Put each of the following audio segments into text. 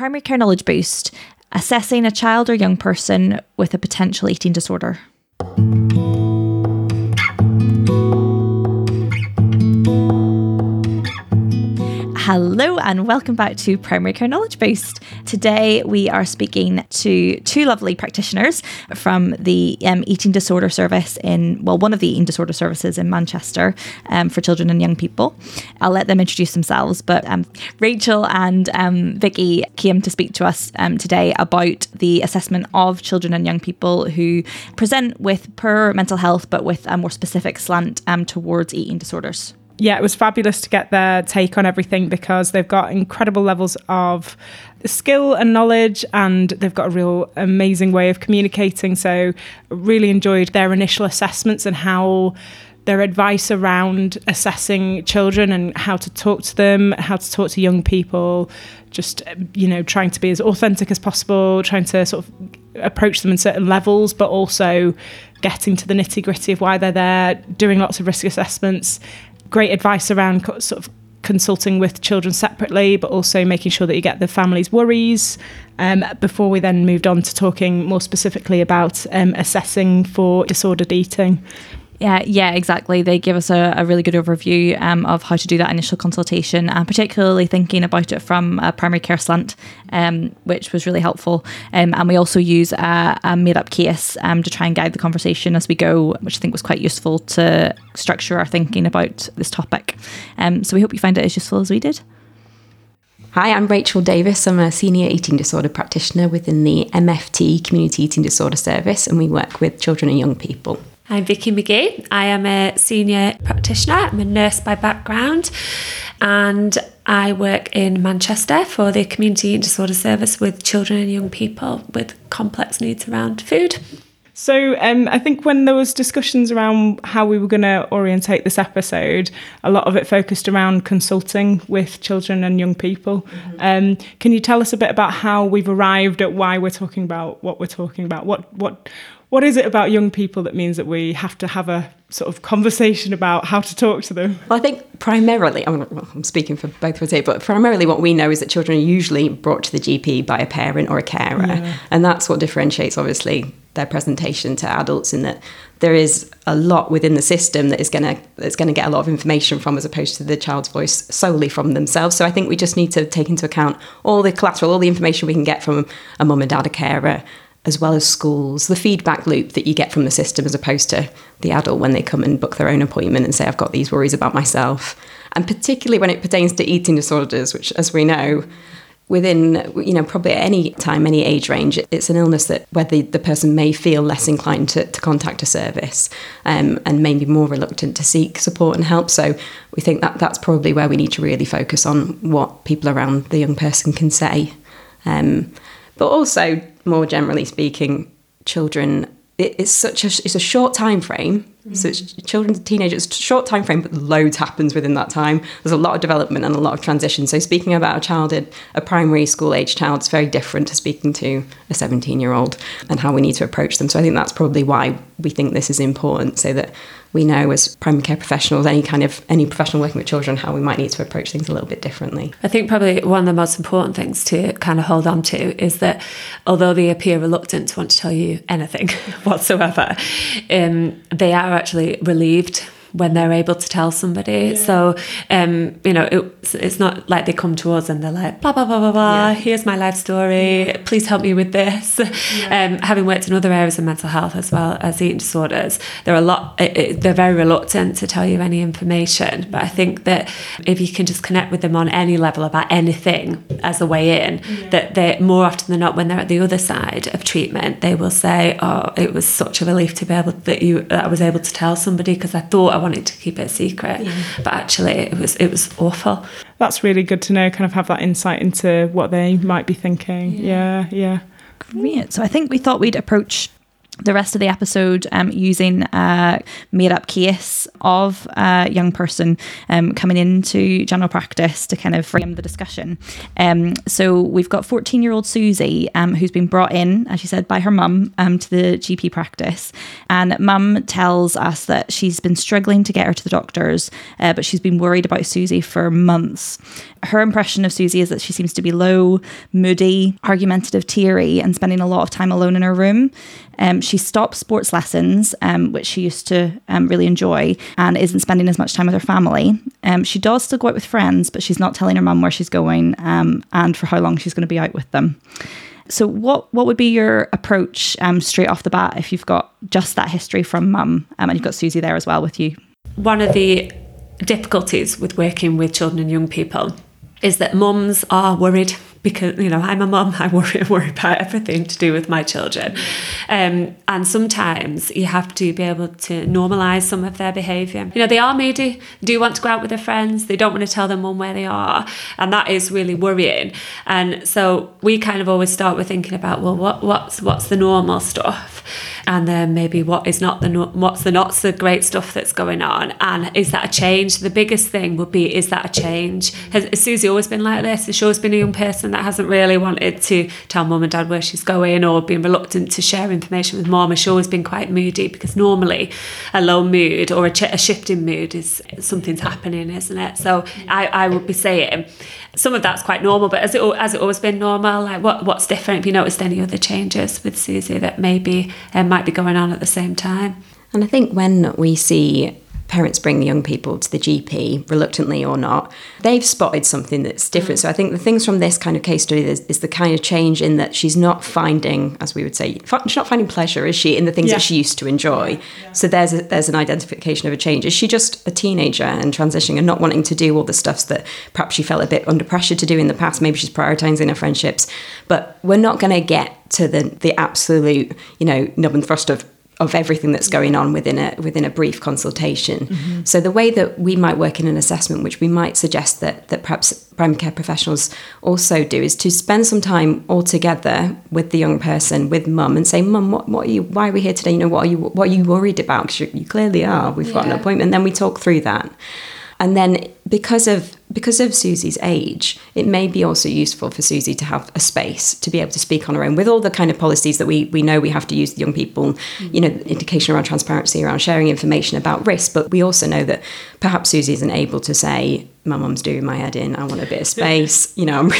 Primary Care Knowledge Boost assessing a child or young person with a potential eating disorder. Hello and welcome back to Primary Care Knowledge Boost. Today we are speaking to two lovely practitioners from the um, eating disorder service in, well, one of the eating disorder services in Manchester um, for children and young people. I'll let them introduce themselves, but um, Rachel and um, Vicky came to speak to us um, today about the assessment of children and young people who present with poor mental health but with a more specific slant um, towards eating disorders yeah, it was fabulous to get their take on everything because they've got incredible levels of skill and knowledge and they've got a real amazing way of communicating. So, really enjoyed their initial assessments and how their advice around assessing children and how to talk to them, how to talk to young people, just, you know, trying to be as authentic as possible, trying to sort of approach them in certain levels, but also getting to the nitty gritty of why they're there, doing lots of risk assessments, great advice around sort of consulting with children separately, but also making sure that you get the family's worries. Um, before we then moved on to talking more specifically about um, assessing for disordered eating. Yeah, yeah, exactly. They give us a, a really good overview um, of how to do that initial consultation, and particularly thinking about it from a primary care slant, um, which was really helpful. Um, and we also use a, a made up case um, to try and guide the conversation as we go, which I think was quite useful to structure our thinking about this topic. Um, so we hope you find it as useful as we did. Hi, I'm Rachel Davies. I'm a senior eating disorder practitioner within the MFT Community Eating Disorder Service, and we work with children and young people. I'm Vicky McGee. I am a senior practitioner. I'm a nurse by background and I work in Manchester for the Community Eating Disorder Service with children and young people with complex needs around food. So um, I think when there was discussions around how we were going to orientate this episode, a lot of it focused around consulting with children and young people. Mm-hmm. Um, can you tell us a bit about how we've arrived at why we're talking about what we're talking about? What what what is it about young people that means that we have to have a sort of conversation about how to talk to them? Well, I think primarily, I'm, well, I'm speaking for both of us here, but primarily what we know is that children are usually brought to the GP by a parent or a carer. Yeah. And that's what differentiates, obviously, their presentation to adults in that there is a lot within the system that is going to that's going to get a lot of information from as opposed to the child's voice solely from themselves so i think we just need to take into account all the collateral all the information we can get from a mum and dad a carer as well as schools, the feedback loop that you get from the system as opposed to the adult when they come and book their own appointment and say, I've got these worries about myself. And particularly when it pertains to eating disorders, which, as we know, within you know probably at any time any age range it's an illness that where the, the person may feel less inclined to, to contact a service um, and may be more reluctant to seek support and help so we think that that's probably where we need to really focus on what people around the young person can say um, but also more generally speaking, children it, it's such a it's a short time frame. Mm. So it's children, teenagers, it's a short time frame, but loads happens within that time. There's a lot of development and a lot of transition. So speaking about a child, a primary school age child, is very different to speaking to a 17 year old and how we need to approach them. So I think that's probably why we think this is important, so that we know as primary care professionals, any kind of any professional working with children, how we might need to approach things a little bit differently. I think probably one of the most important things to kind of hold on to is that although they appear reluctant to want to tell you anything whatsoever, um, they are actually relieved when they're able to tell somebody. Yeah. So, um, you know, it, it's not like they come to us and they're like, blah, blah, blah, blah, blah, yeah. here's my life story, yeah. please help me with this. Um, having worked in other areas of mental health as well as eating disorders, they're a lot, it, it, they're very reluctant to tell you any information. But I think that if you can just connect with them on any level about anything as a way in, that they more often than not, when they're at the other side of treatment, they will say, oh, it was such a relief to be able that you, that I was able to tell somebody because I thought I wanted to keep it a secret, yeah. but actually it was it was awful. That's really good to know. Kind of have that insight into what they might be thinking. Yeah, yeah. yeah. Great. So I think we thought we'd approach the rest of the episode um, using a made up case of a young person um, coming into general practice to kind of frame the discussion. Um, so we've got 14 year old Susie um, who's been brought in, as she said, by her mum um, to the GP practice. And mum tells us that she's been struggling to get her to the doctors, uh, but she's been worried about Susie for months. Her impression of Susie is that she seems to be low, moody, argumentative, teary, and spending a lot of time alone in her room. Um, she stopped sports lessons, um, which she used to um, really enjoy, and isn't spending as much time with her family. Um, she does still go out with friends, but she's not telling her mum where she's going um, and for how long she's going to be out with them. So, what what would be your approach um, straight off the bat if you've got just that history from mum and you've got Susie there as well with you? One of the difficulties with working with children and young people is that mums are worried because you know I'm a mum. I worry and worry about everything to do with my children, um, and sometimes you have to be able to normalise some of their behaviour. You know they are moody, do want to go out with their friends. They don't want to tell their mum where they are, and that is really worrying. And so we kind of always start with thinking about well, what what's what's the normal stuff, and then maybe what is not the what's the not so great stuff that's going on, and is that a change? The biggest thing would be is that a change? Has, has Susie always been like this? Has she always been a young person that hasn't really wanted to tell mum and dad where she's going or been reluctant to share information with mum? Has she always been quite moody? Because normally a low mood or a, ch- a shift in mood is something's happening, isn't it? So I, I would be saying some of that's quite normal, but has it, has it always been normal? Like what, what's different? Have you noticed any other changes with Susie that maybe um, might be going on at the same time? And I think when we see parents bring the young people to the GP, reluctantly or not, they've spotted something that's different. Mm. So I think the things from this kind of case study is, is, the kind of change in that she's not finding, as we would say, she's not finding pleasure, is she, in the things yeah. that she used to enjoy. Yeah. So there's a, there's an identification of a change. Is she just a teenager and transitioning and not wanting to do all the stuffs that perhaps she felt a bit under pressure to do in the past? Maybe she's prioritizing her friendships, but we're not going to get to the the absolute, you know, nub and thrust of of everything that's going on within a within a brief consultation. Mm-hmm. So the way that we might work in an assessment, which we might suggest that that perhaps primary care professionals also do, is to spend some time all together with the young person, with mum, and say, "Mum, what, what are you? Why are we here today? You know, what are you what are you worried about? Because you, you, clearly are. We've yeah. got an appointment." And then we talk through that. And then because of because of Susie's age, it may be also useful for Susie to have a space to be able to speak on her own with all the kind of policies that we we know we have to use with young people, you know, indication around transparency, around sharing information about risk. But we also know that perhaps Susie isn't able to say, my mum's doing my head in. I want a bit of space. you know,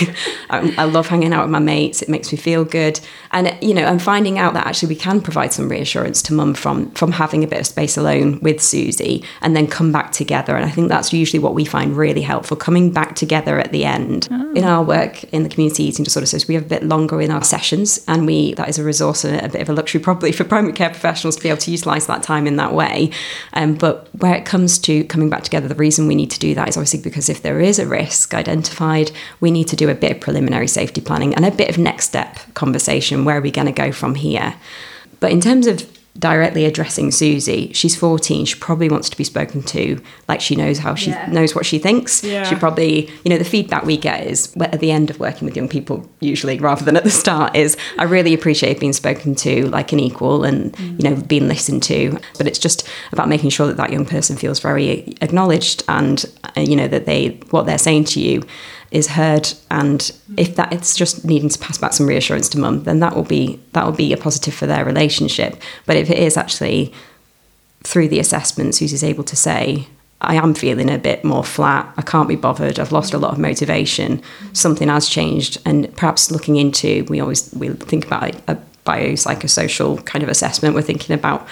I'm, I love hanging out with my mates. It makes me feel good. And you know, and finding out that actually we can provide some reassurance to mum from from having a bit of space alone with Susie, and then come back together. And I think that's usually what we find really helpful. Coming back together at the end oh. in our work in the community eating disorder so we have a bit longer in our sessions, and we that is a resource and a bit of a luxury probably for primary care professionals to be able to utilise that time in that way. Um, but where it comes to coming back together, the reason we need to do that is obviously because if there is a risk identified, we need to do a bit of preliminary safety planning and a bit of next step conversation. Where are we going to go from here? But in terms of directly addressing Susie. She's 14. She probably wants to be spoken to like she knows how she yeah. knows what she thinks. Yeah. She probably, you know, the feedback we get is at the end of working with young people, usually rather than at the start, is I really appreciate being spoken to like an equal and, mm. you know, being listened to. But it's just about making sure that that young person feels very acknowledged and, uh, you know, that they, what they're saying to you is heard and if that it's just needing to pass back some reassurance to mum then that will be that will be a positive for their relationship. But if it is actually through the assessment Susie's able to say I am feeling a bit more flat. I can't be bothered. I've lost a lot of motivation. Something has changed. And perhaps looking into we always we think about a biopsychosocial kind of assessment. We're thinking about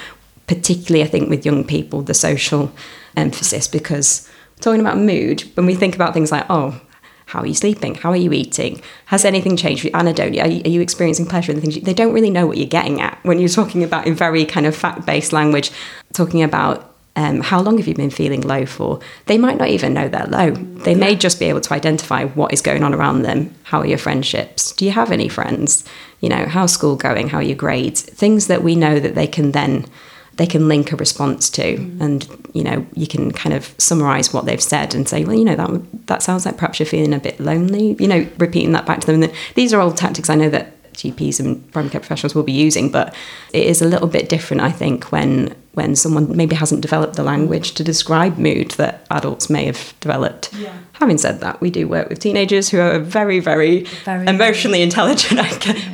particularly I think with young people the social emphasis because talking about mood. When we think about things like oh how are you sleeping? How are you eating? Has anything changed for you? Anhedonia, are you, are you experiencing pleasure in the things? You, they don't really know what you're getting at when you're talking about in very kind of fact based language, talking about um, how long have you been feeling low for? They might not even know they're low. They may just be able to identify what is going on around them. How are your friendships? Do you have any friends? You know, how's school going? How are your grades? Things that we know that they can then they can link a response to. Mm. and you know you can kind of summarize what they've said and say well you know that that sounds like perhaps you're feeling a bit lonely. You know repeating that back to them. And these are all tactics i know that GPs and primary care professionals will be using, but it is a little bit different, I think, when when someone maybe hasn't developed the language to describe mood that adults may have developed. Yeah. Having said that, we do work with teenagers who are very, very, Very- emotionally intelligent,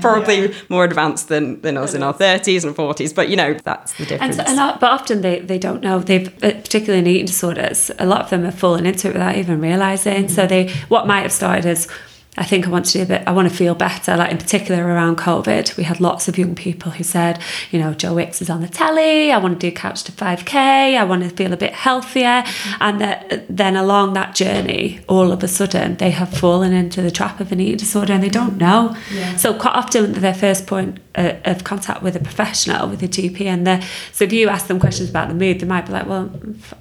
probably more advanced than, than us in our 30s and 40s. But, you know, that's the And difference. so a lot, but often they, they don't know. They've uh, particularly in eating disorders. A lot of them have fallen into it without even realizing. So they what might have started as I think I want to do a bit. I want to feel better. Like in particular around COVID, we had lots of young people who said, you know, Joe Wicks is on the telly. I want to do couch to five k. I want to feel a bit healthier. And that, then along that journey, all of a sudden they have fallen into the trap of an eating disorder and they don't know. So quite often their first point uh, of contact with a professional, with a GP, and the so if you ask them questions about the mood, they might be like, well. I'm f-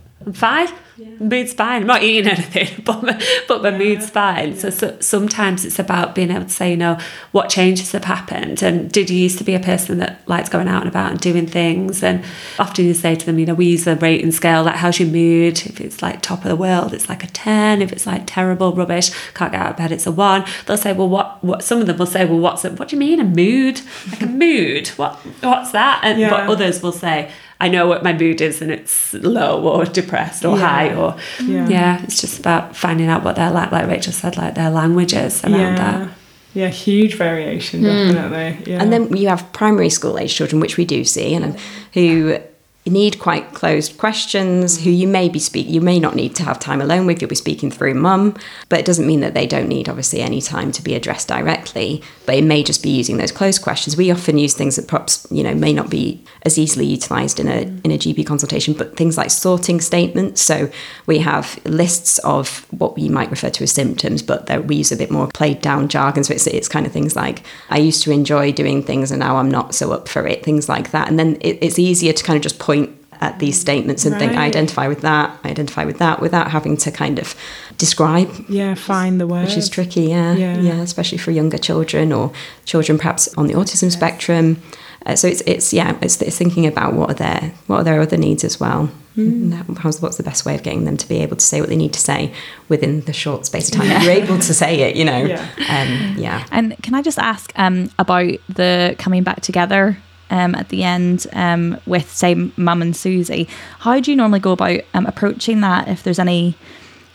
I'm. Mood's fine. I'm not eating anything, but my, but my mood's fine. So, so sometimes it's about being able to say, you know, what changes have happened, and did you used to be a person that likes going out and about and doing things? And often you say to them, you know, we use a rating scale, like how's your mood? If it's like top of the world, it's like a ten. If it's like terrible, rubbish, can't get out of bed, it's a one. They'll say, well, what? What? Some of them will say, well, what's it? What do you mean a mood? Like a mood? What? What's that? And Yeah. but others will say. I know what my mood is and it's low or depressed or Yeah. high or Yeah. yeah. it's just about finding out what they're like like Rachel said like their languages around yeah. that Yeah, huge variation, hmm. definitely. Yeah. And then you have primary school age children, which we do see, and who need quite closed questions, who you may be speak, you may not need to have time alone with. You'll be speaking through mum, but it doesn't mean that they don't need obviously any time to be addressed directly. But it may just be using those closed questions. We often use things that perhaps you know may not be as easily utilised in a in a GP consultation, but things like sorting statements. So we have lists of what we might refer to as symptoms, but that we use a bit more played down jargon. So it's it's kind of things like I used to enjoy doing things and now I'm not so up for it. Things like that, and then it, it's easier to kind of just point at these statements and think I identify with that, I identify with that, without having to kind of describe yeah, find the word. which is tricky yeah. Yeah. yeah especially for younger children or children perhaps on the autism spectrum uh, so it's it's yeah it's, it's thinking about what are their what are their other needs as well Mm. How's what's the best way of getting them to be able to say what they need to say within the short space of time that you're able to say it you know Yeah. um, yeah And can I just ask um, about the coming back together um, at the end um, with, say, Mum and Susie? How do you normally go about um, approaching that? If there's any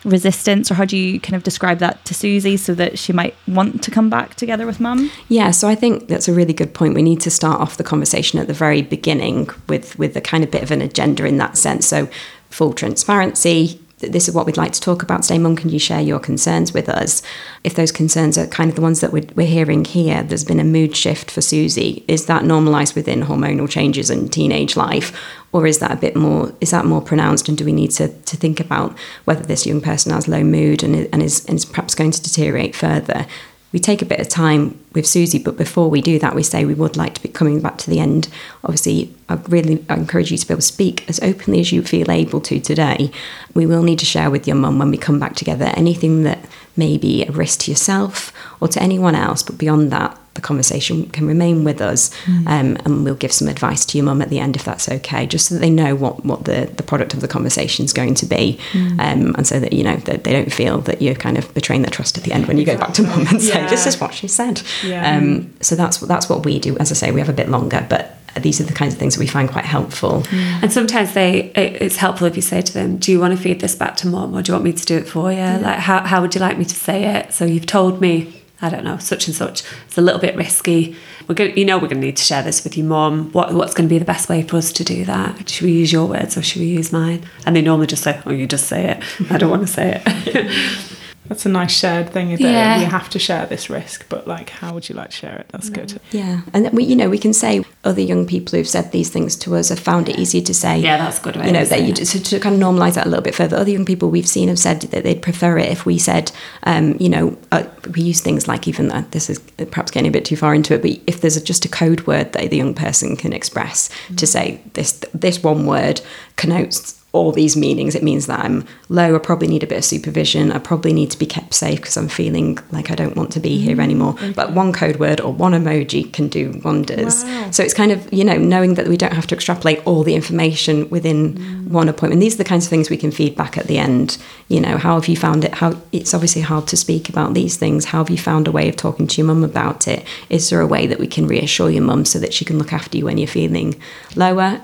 resistance, or how do you kind of describe that to Susie so that she might want to come back together with Mum? Yeah, so I think that's a really good point. We need to start off the conversation at the very beginning with with a kind of bit of an agenda in that sense. So full transparency. Th- This is what we'd like to talk about today. Mum, can you share your concerns with us? If those concerns are kind of the ones that we're, we're hearing here, there's been a mood shift for Susie. Is that normalised within hormonal changes in teenage life? Or is that a bit more, is that more pronounced? And do we need to, to think about whether this young person has low mood and, and, is, and is perhaps going to deteriorate further? We take a bit of time with Susie, but before we do that, we say we would like to be coming back to the end. Obviously, I really encourage you to be able to speak as openly as you feel able to today. We will need to share with your mum when we come back together anything that may be a risk to yourself or to anyone else, but beyond that, the conversation can remain with us um, and we'll give some advice to your mum at the end if that's okay just so that they know what, what the, the product of the conversation is going to be. Um, and so that you know that they don't feel that you're kind of betraying their trust at the end when you go back to mum and say this is what she said. Yeah. um, so that's that's what we do. As I say we have a bit longer but these are the kinds of things that we find quite helpful. Mm. And sometimes they it, it's helpful if you say to them do you want to feed this back to mom, or do you want me to do it for you like how, how would you like me to say it? So you've told me I don't know such and such. It's a little bit risky. We're going you know we're going to need to share this with your mom. what, what's going to be the best way for us to do that? Should we use your words or should we use mine? And they normally just say oh you just say it. I don't want to say it That's a nice shared thing. That Yeah. we have to share this risk, but like, how would you like to share it? That's good. yeah and then we you know we can say other young people who've said these things to us have found it easier to say Yeah, that's good way you know that you it. to, to kind of normalize that a little bit further other young people we've seen have said that they'd prefer it if we said um, you know uh, we use things like even that this is perhaps getting a bit too far into it but if there's a, just a code word that the young person can express to say this this one word connotes all these meanings. It means that I'm low, I probably need a bit of supervision, I probably need to be kept safe because I'm feeling like I don't want to be here anymore. But one code word or one emoji can do wonders. Wow. So it's kind of, you know, knowing that we don't have to extrapolate all the information within Mm. one appointment. These are the kinds of things we can feed back at the end. You know, how have you found it? How it's obviously hard to speak about these things. How have you found a way of talking to your mum about it? Is there a way that we can reassure your mum so that she can look after you when you're feeling lower?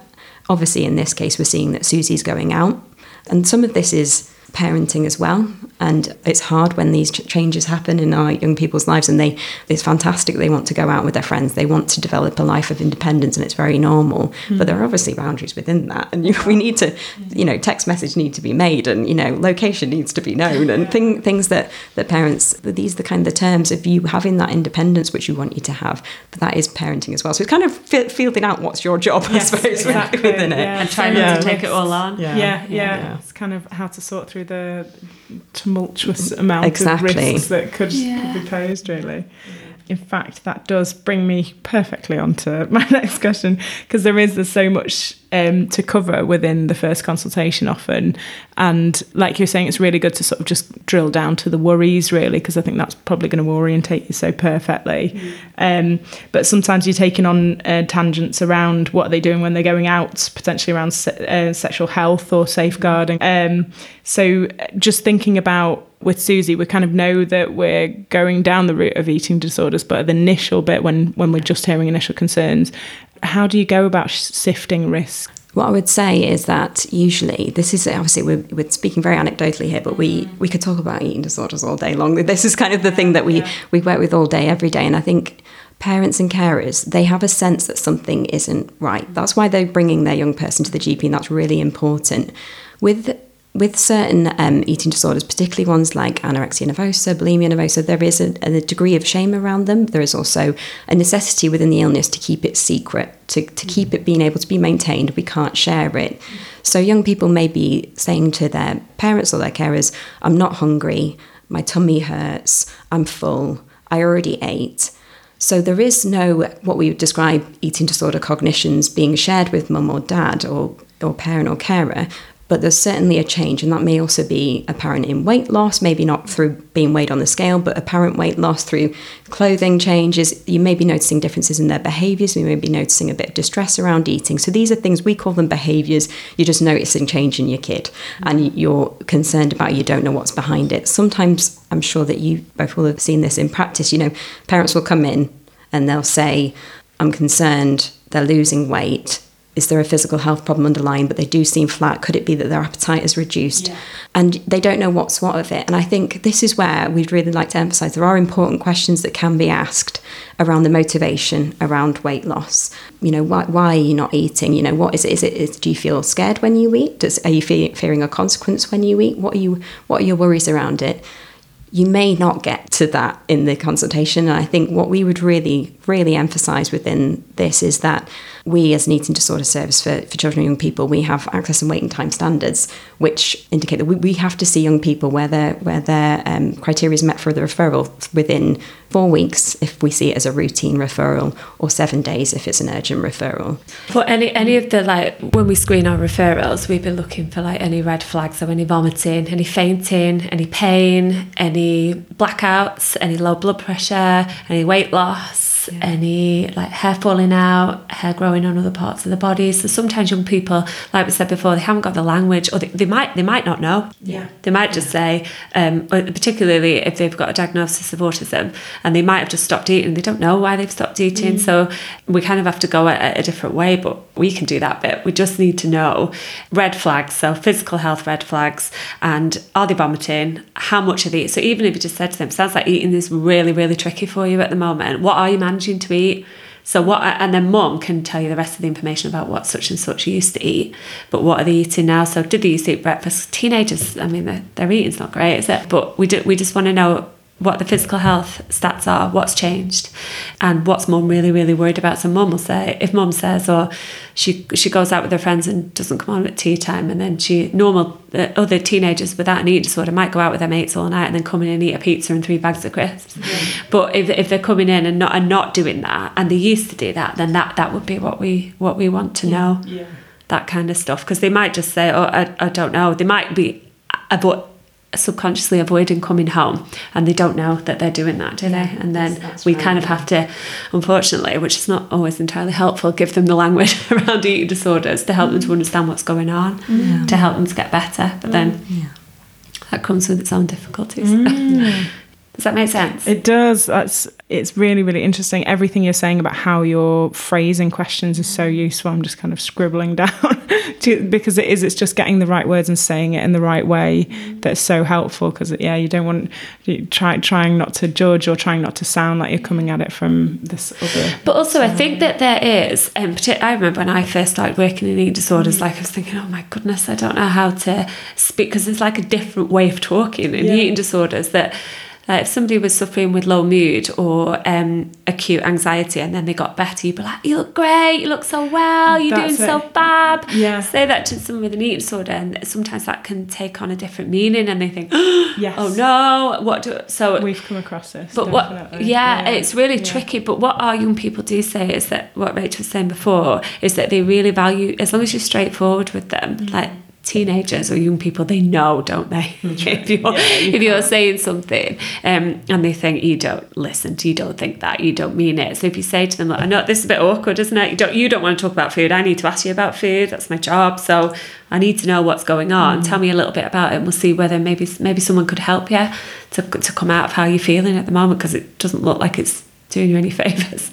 Obviously, in this case, we're seeing that Susie's going out. And some of this is parenting as well. And it's hard when these ch- changes happen in our young people's lives and they it's fantastic they want to go out with their friends. They want to develop a life of independence and it's very normal. Hmm. But there are obviously boundaries within that and you, we need to you know text message need to be made and you know location needs to be known and thing, things that that parents these are the kind of the terms of you having that independence which you want you to have. But that is parenting as well. So it's kind of fi- fielding out what's your job Yes, I suppose exactly, within it. Yeah. and try not Yeah. to take it all on. yeah, yeah, yeah. It's kind of how to sort through the tumultuous amount Exactly. of risks that could, Yeah. could be posed, really. In fact, that does bring me perfectly onto my next question because there is there's so much um, to cover within the first consultation often, and like you're saying, it's really good to sort of just drill down to the worries really because I think that's probably going to orientate you so perfectly. Um, but sometimes you're taking on uh, tangents around what are they doing when they're going out, potentially around se- uh, sexual health or safeguarding. Um, so uh, just thinking about with Susie, we kind of know that we're going down the route of eating disorders, but the initial bit when when we're just hearing initial concerns, how do you go about sifting risk? What I would say is that usually, this is obviously we're, we're speaking very anecdotally here, but we, we could talk about eating disorders all day long. This is kind of the thing that we, we work with all day, every day. And I think parents and carers, they have a sense that something isn't right. That's why they're bringing their young person to the GP, and that's really important. With with certain um, eating disorders, particularly ones like anorexia nervosa, bulimia nervosa, there is a, a degree of shame around them. There is also a necessity within the illness to keep it secret, to, to keep it being able to be maintained. We can't share it. So young people may be saying to their parents or their carers, I'm not hungry, my tummy hurts, I'm full, I already ate. So there is no what we would describe eating disorder cognitions being shared with mum or dad or, or parent or carer, but there's certainly a change, and that may also be apparent in weight loss, maybe not through being weighed on the scale, but apparent weight loss through clothing changes. You may be noticing differences in their behaviours, you may be noticing a bit of distress around eating. So these are things we call them behaviours. You're just noticing change in your kid, and you're concerned about, you don't know what's behind it. Sometimes I'm sure that you both will have seen this in practice. You know, parents will come in and they'll say, I'm concerned, they're losing weight. Is there a physical health problem underlying? But they do seem flat. Could it be that their appetite is reduced? And they don't know what's what of it. And I think this is where we'd really like to emphasize there are important questions that can be asked around the motivation around weight loss. You know, why, why are you not eating? You know, what is it? Is it is, do you feel scared when you eat? Does, are you fe- fearing a consequence when you eat? What are you what are your worries around it? you may not get to that in the consultation. And I think what we would really, really emphasise within this is that we, as an eating disorder service for, for children and young people, we have access and waiting time standards, which indicate that we, we have to see young people where their where their um, criteria is met for the referral within four weeks if we see it as a routine referral, or seven days if it's an urgent referral. For any any of the like when we screen our referrals, we've been looking for like any red flags, so any vomiting, any fainting, any pain, any blackouts, any low blood pressure, any weight loss, any like hair falling out, hair growing on other parts of the body. So sometimes young people, like we said before, they haven't got the language, or they, they might they might not know. Yeah. They might just say, um, particularly if they've got a diagnosis of autism, and they might have just stopped eating. They don't know why they've stopped eating. So we kind of have to go a, a different way, but we can do that bit. We just need to know red flags, so physical health red flags, and are they vomiting? How much are they? So even if you just said to them, sounds like eating is really, really tricky for you at the moment. What are you managing to eat? So what, and then mum can tell you the rest of the information about what such and such used to eat, but what are they eating now? So did they used to eat breakfast? Teenagers, I mean, their, their eating's not great, is it? But we do, we just want to know what the physical health stats are, what's changed, and what's mum really, really worried about. So mum will say, if mum says, or she she goes out with her friends and doesn't come on at tea time, and then she normal uh, other teenagers without an eating disorder might go out with their mates all night and then come in and eat a pizza and three bags of crisps. But if, if they're coming in and not and not doing that, and they used to do that, then that that would be what we what we want to know. Yeah. that kind of stuff because they might just say, "Oh, I, I don't know." They might be avo- subconsciously avoiding coming home, and they don't know that they're doing that, do they? And then that's- that's we right, kind of have to, unfortunately, which is not always entirely helpful, give them the language around eating disorders to help them to mm. understand what's going on, to help them to get better. But then that comes with its own difficulties. Mm. Does that make sense? It does. That's it's really really interesting. Everything you're saying about how you're phrasing questions is so mm. useful. I'm just kind of scribbling down to, because it is. It's just getting the right words and saying it in the right way mm. that's so helpful. Because yeah, you don't want you try trying not to judge or trying not to sound like you're coming mm. at it from this other. But also, I think that there is, um, and partic- I remember when I first started working in eating disorders, like I was thinking, oh my goodness, I don't know how to speak because there's like a different way of talking in Yeah. eating disorders that. Uh, if somebody was suffering with low mood or um, acute anxiety and then they got better, you'd be like, You look great, you look so well, you're That's doing so it. fab. Yeah. Say that to someone with an eating disorder, and sometimes that can take on a different meaning, and they think, Yes. Oh no, what do so We've come across this. but what, definitely. yeah, it's really Yeah. tricky. But what our young people do say is that what Rachel was saying before is that they really value, as long as you're straightforward with them, Mm. like teenagers or young people, they know, don't they? if you're, if you're saying something um, and they think you don't listen, to, you don't think that, you don't mean it. So if you say to them, like, I know this is a bit awkward, isn't it? You don't, you don't want to talk about food. I need to ask you about food. That's my job. So I need to know what's going on. Mm. Tell me a little bit about it. and We'll see whether maybe maybe someone could help you to to come out of how you're feeling at the moment because it doesn't look like it's doing you any favors.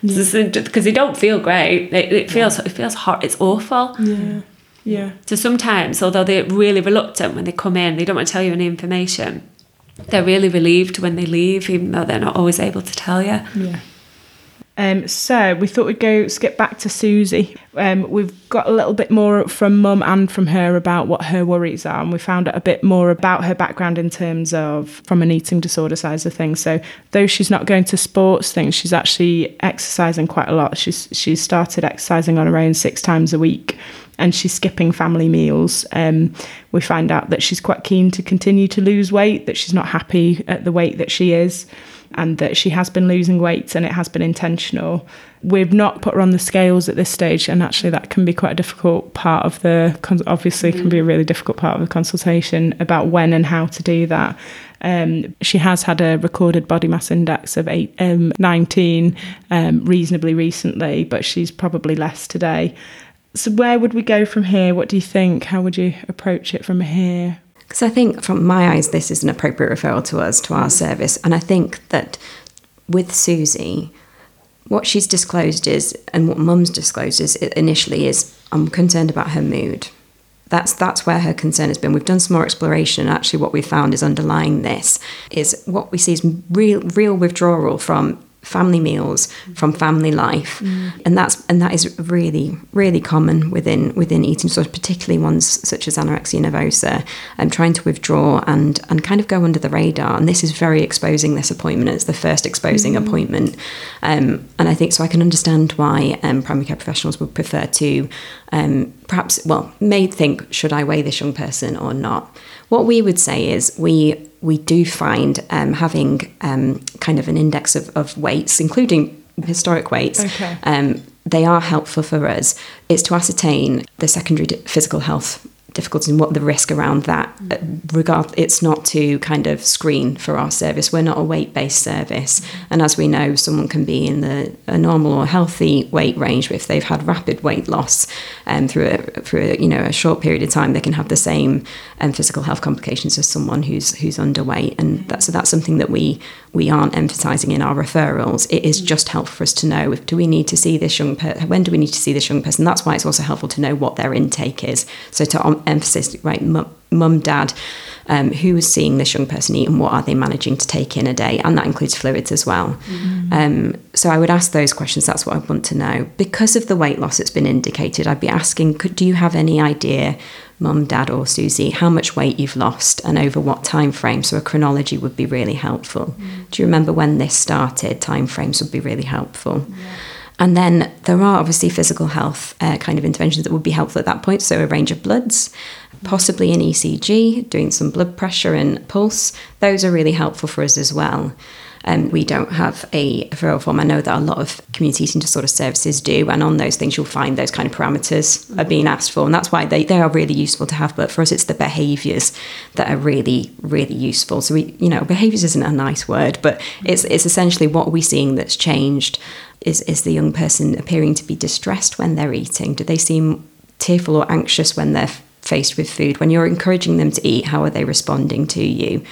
Because they don't feel great. It, it feels it feels hot. It's awful. Yeah. Yeah. Mm. So sometimes, although they're really reluctant when they come in, they don't want to tell you any information. They're really relieved when they leave, even though they're not always able to tell you. Yeah. Um, so we thought we'd go skip back to Susie. Um, we've got a little bit more from Mum and from her about what her worries are, and we found out a bit more about her background in terms of from an eating disorder side of things. So though she's not going to sports things, she's actually exercising quite a lot. She's she's started exercising on her own six times a week, and she's skipping family meals. Um, we find out that she's quite keen to continue to lose weight, that she's not happy at the weight that she is and that she has been losing weight and it has been intentional. We've not put her on the scales at this stage, and actually, that can be quite a difficult part of the obviously can be a really difficult part of the consultation about when and how to do that. Um, she has had a recorded body mass index of eight, um, 19 um, reasonably recently, but she's probably less today. So, where would we go from here? What do you think? How would you approach it from here? Because I think, from my eyes, this is an appropriate referral to us, to our mm. service. And I think that with Susie, what she's disclosed is, and what Mum's disclosed is initially is, I'm concerned about her mood. That's that's where her concern has been. We've done some more exploration. Actually, what we found is underlying this is what we see is real real withdrawal from family meals, from family life, and that's and that is really really common within within eating disorders, particularly ones such as anorexia nervosa, and trying to withdraw and and kind of go under the radar. And this is very exposing. This appointment It's the first exposing appointment, um, and I think so. I can understand why um, primary care professionals would prefer to um, perhaps well may think should I weigh this young person or not. What we would say is we we do find um, having um, kind of an index of, of weights, including historic weights, Okay. um, they are helpful for us. It's to ascertain the secondary physical health difficulties and what the risk around that. Uh, Regard, it's not to kind of screen for our service. We're not a weight-based service, and as we know, someone can be in the a normal or healthy weight range, but if they've had rapid weight loss um, through a, through a, you know a short period of time, they can have the same um, physical health complications as someone who's who's underweight, and that, so that's something that we we aren't emphasising in our referrals. It is just helpful for us to know if do we need to see this young person, when do we need to see this young person. That's why it's also helpful to know what their intake is. So to emphasize right, mum, dad. Um, who is seeing this young person eat and what are they managing to take in a day? And that includes fluids as well. Um, so I would ask those questions. That's what I want to know. Because of the weight loss that's been indicated, I'd be asking, could, do you have any idea, mum, dad, or Susie, how much weight you've lost and over what time frame? So a chronology would be really helpful. Do you remember when this started? Time frames would be really helpful. And then there are obviously physical health uh, kind of interventions that would be helpful at that point. So a range of bloods, possibly an ECG, doing some blood pressure and pulse. Those are really helpful for us as well. um, we don't have a referral form. I know that a lot of community eating disorder services do, and on those things you'll find those kind of parameters are being asked for, and that's why they, they are really useful to have. But for us, it's the behaviours that are really really useful. So we, you know, behaviours isn't a nice word, but it's it's essentially what we're seeing that's changed. Is is the young person appearing to be distressed when they're eating? Do they seem tearful or anxious when they're faced with food? When you're encouraging them to eat, how are they responding to you?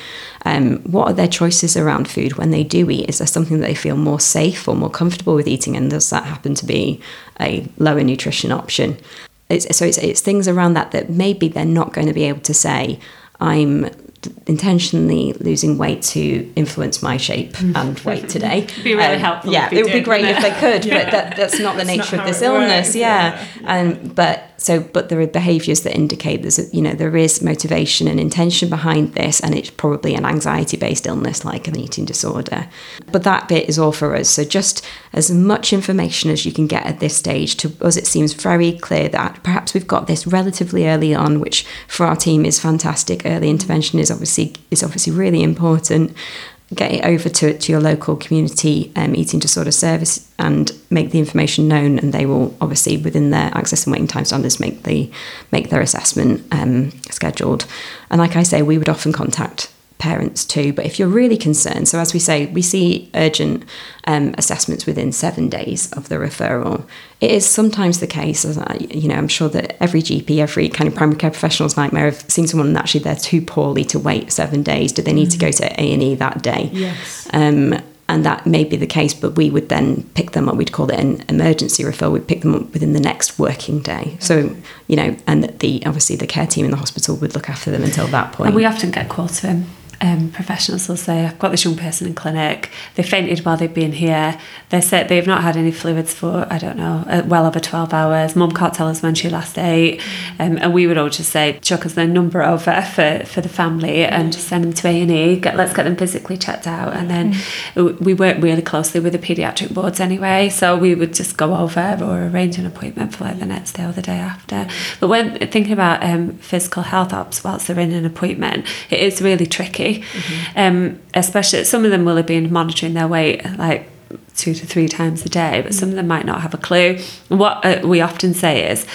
Um, what are their choices around food when they do eat? Is there something that they feel more safe or more comfortable with eating? And does that happen to be a lower nutrition option? It's, so it's, it's things around that that maybe they're not going to be able to say, I'm intentionally losing weight to influence my shape and weight today. be really um, helpful. Yeah, it would be great if they could, yeah. but that, that's not the nature not of this illness. Works, yeah. yeah. Um, but so, but there are behaviours that indicate there's, a, you know, there is motivation and intention behind this, and it's probably an anxiety-based illness like an eating disorder. But that bit is all for us. So, just as much information as you can get at this stage. To us, it seems very clear that perhaps we've got this relatively early on, which for our team is fantastic. Early intervention is obviously is obviously really important get it over to, to your local community um, eating disorder service and make the information known and they will obviously within their access and waiting time standards make the make their assessment um, scheduled. And like I say we would often contact parents too. But if you're really concerned, so as we say, we see urgent um, assessments within seven days of the referral. It is sometimes the case, as I, you know, I'm sure that every GP, every kind of primary care professional's nightmare of seeing someone and actually they're too poorly to wait seven days. Do they need mm. to go to A and E that day? Yes. Um, and that may be the case, but we would then pick them up. We'd call it an emergency referral. We'd pick them up within the next working day. So, you know, and the obviously the care team in the hospital would look after them until that point. And we often get calls from um, professionals will say, I've got this young person in clinic, they fainted while they've been here, they said they've not had any fluids for, I don't know, uh, well over 12 hours. Mum can't tell us when she last ate. Um, and we would all just say, chuck us their number over for, for the family and just send them to A&E, get, let's get them physically checked out. And then mm. we work really closely with the paediatric boards anyway, so we would just go over or arrange an appointment for like the next day or the day after. But when thinking about um, physical health ops whilst they're in an appointment, it is really tricky Mm-hmm. Um, especially some of them will have been monitoring their weight like two to three times a day, but some of them might not have a clue. What uh, we often say is,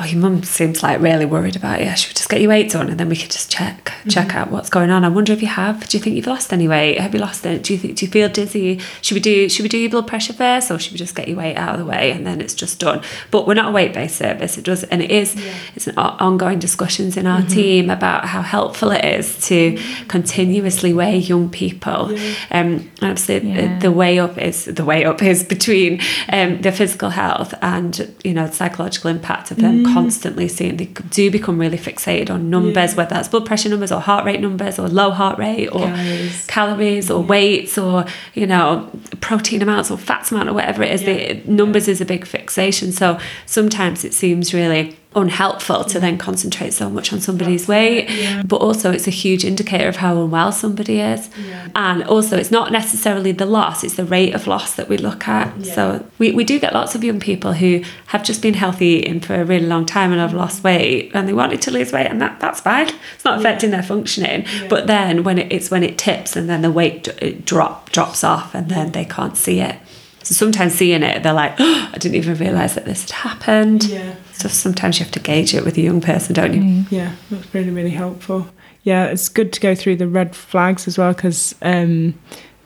oh, your mum seems like really worried about you. Should we just get your weight done and then we could just check mm-hmm. check out what's going on? I wonder if you have. Do you think you've lost any weight? Have you lost it? Do you think, do you feel dizzy? Should we do should we do your blood pressure first or should we just get your weight out of the way and then it's just done? But we're not a weight based service. It does and it is yeah. it's an ongoing discussions in our mm-hmm. team about how helpful it is to mm-hmm. continuously weigh young people. Yeah. Um, and obviously yeah. the, the way up is the way up is between um, the physical health and you know psychological impact of them mm. constantly seeing they do become really fixated on numbers yeah. whether that's blood pressure numbers or heart rate numbers or low heart rate or calories, calories or yeah. weights or you know protein amounts or fats amount or whatever it is the numbers is a big fixation so sometimes it seems really unhelpful to then concentrate so much on somebody's weight yeah. but also it's a huge indicator of how unwell somebody is yeah. and also it's not necessarily the loss it's the rate of loss that we look at yeah. so we, we do get lots of young people who have just been healthy eating for a really long time and have lost weight and they wanted to lose weight and that, that's fine it's not affecting their functioning but then when it, it's when it tips and then the weight drop drops off and then they can't see it so sometimes seeing it, they're like, oh, I didn't even realise that this had happened. Yeah. So sometimes you have to gauge it with a young person, don't you? Mm. Yeah, that's really, really helpful. Yeah, it's good to go through the red flags as well because um,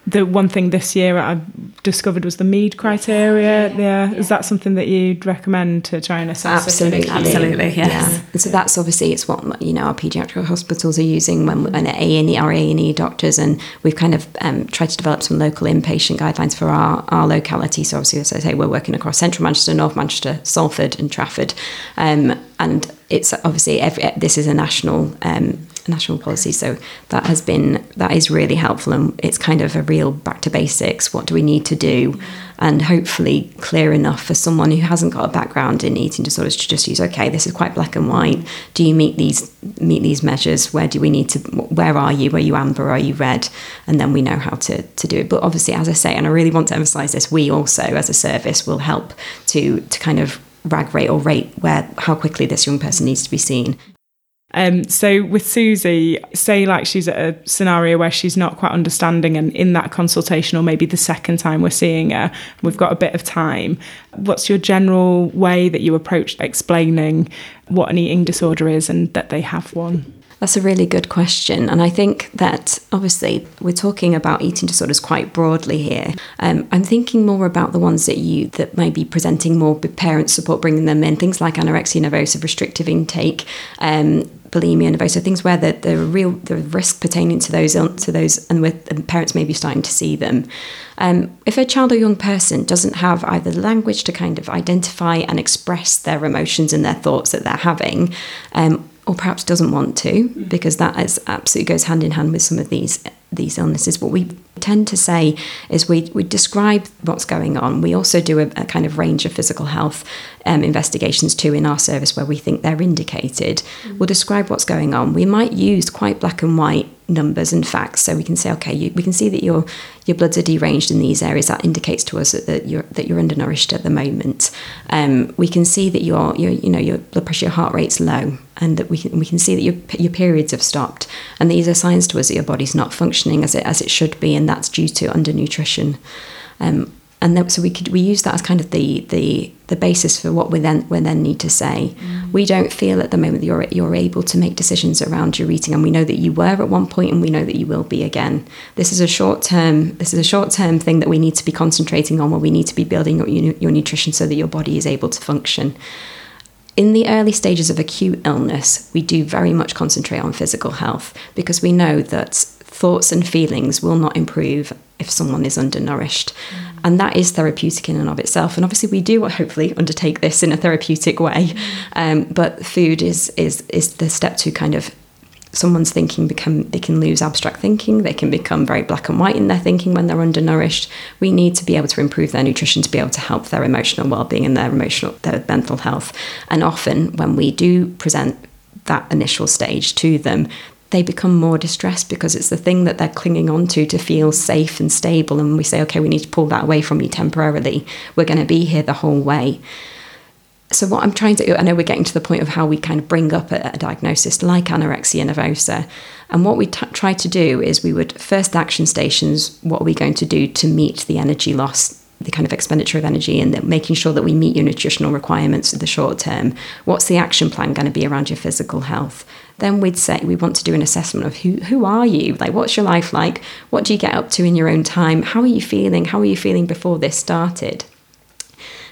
the one thing this year I discovered was the MEED criteria. Yeah, yeah. is that something that you'd recommend to try and assess? Absolutely, absolutely, yes. Yeah. And so that's obviously it's what you know our paediatric hospitals are using when and A and E our A and E doctors, and we've kind of um, tried to develop some local inpatient guidelines for our our locality. So obviously, as I say, we're working across Central Manchester, North Manchester, Salford, and Trafford, um, and it's obviously every this is a national um, national policy. So that has been that is really helpful, and it's kind of a real back to basics. What do we need to do? And hopefully clear enough for someone who hasn't got a background in eating disorders to just use. Okay, this is quite black and white. Do you meet these meet these measures? Where do we need to? Where are you? Are you amber? Are you red? And then we know how to to do it. But obviously, as I say, and I really want to emphasise this, we also as a service will help to to kind of rag rate or rate where how quickly this young person needs to be seen. Um, so with Susie, say like she's at a scenario where she's not quite understanding, and in that consultation, or maybe the second time we're seeing her, we've got a bit of time. What's your general way that you approach explaining what an eating disorder is and that they have one? That's a really good question. And I think that obviously we're talking about eating disorders quite broadly here. Um, I'm thinking more about the ones that you that may be presenting more with parent support, bringing them in, things like anorexia nervosa, restrictive intake, um, bulimia and nervosa, things where the, the real the risk pertaining to those to those and with and parents may be starting to see them. Um, if a child or young person doesn't have either the language to kind of identify and express their emotions and their thoughts that they're having, um, or perhaps doesn't want to, because that is absolutely goes hand in hand with some of these these illnesses. What we tend to say is we, we describe what's going on. We also do a, a kind of range of physical health um, investigations too in our service where we think they're indicated. Mm-hmm. We'll describe what's going on. We might use quite black and white numbers and facts so we can say okay you, we can see that your your bloods are deranged in these areas. That indicates to us that, that you're that you're undernourished at the moment. Um, we can see that your your you know your blood pressure your heart rate's low and that we can we can see that your your periods have stopped. And these are signs to us that your body's not functioning as it as it should be and that's due to undernutrition. Um, and then, so we could we use that as kind of the the the basis for what we then we then need to say. Mm. We don't feel at the moment that you're you're able to make decisions around your eating, and we know that you were at one point, and we know that you will be again. This is a short term. This is a short term thing that we need to be concentrating on. Where we need to be building your, your nutrition so that your body is able to function. In the early stages of acute illness, we do very much concentrate on physical health because we know that thoughts and feelings will not improve if someone is undernourished. Mm. And that is therapeutic in and of itself. And obviously, we do hopefully undertake this in a therapeutic way. Mm. Um, but food is, is, is the step to kind of someone's thinking become they can lose abstract thinking they can become very black and white in their thinking when they're undernourished we need to be able to improve their nutrition to be able to help their emotional well-being and their emotional their mental health and often when we do present that initial stage to them they become more distressed because it's the thing that they're clinging on to to feel safe and stable. And we say, okay, we need to pull that away from you temporarily. We're going to be here the whole way. So, what I'm trying to, I know we're getting to the point of how we kind of bring up a, a diagnosis like anorexia nervosa. And what we t- try to do is we would first action stations, what are we going to do to meet the energy loss the kind of expenditure of energy and making sure that we meet your nutritional requirements in the short term. What's the action plan going to be around your physical health? Then we'd say we want to do an assessment of who who are you? Like what's your life like? What do you get up to in your own time? How are you feeling? How are you feeling before this started?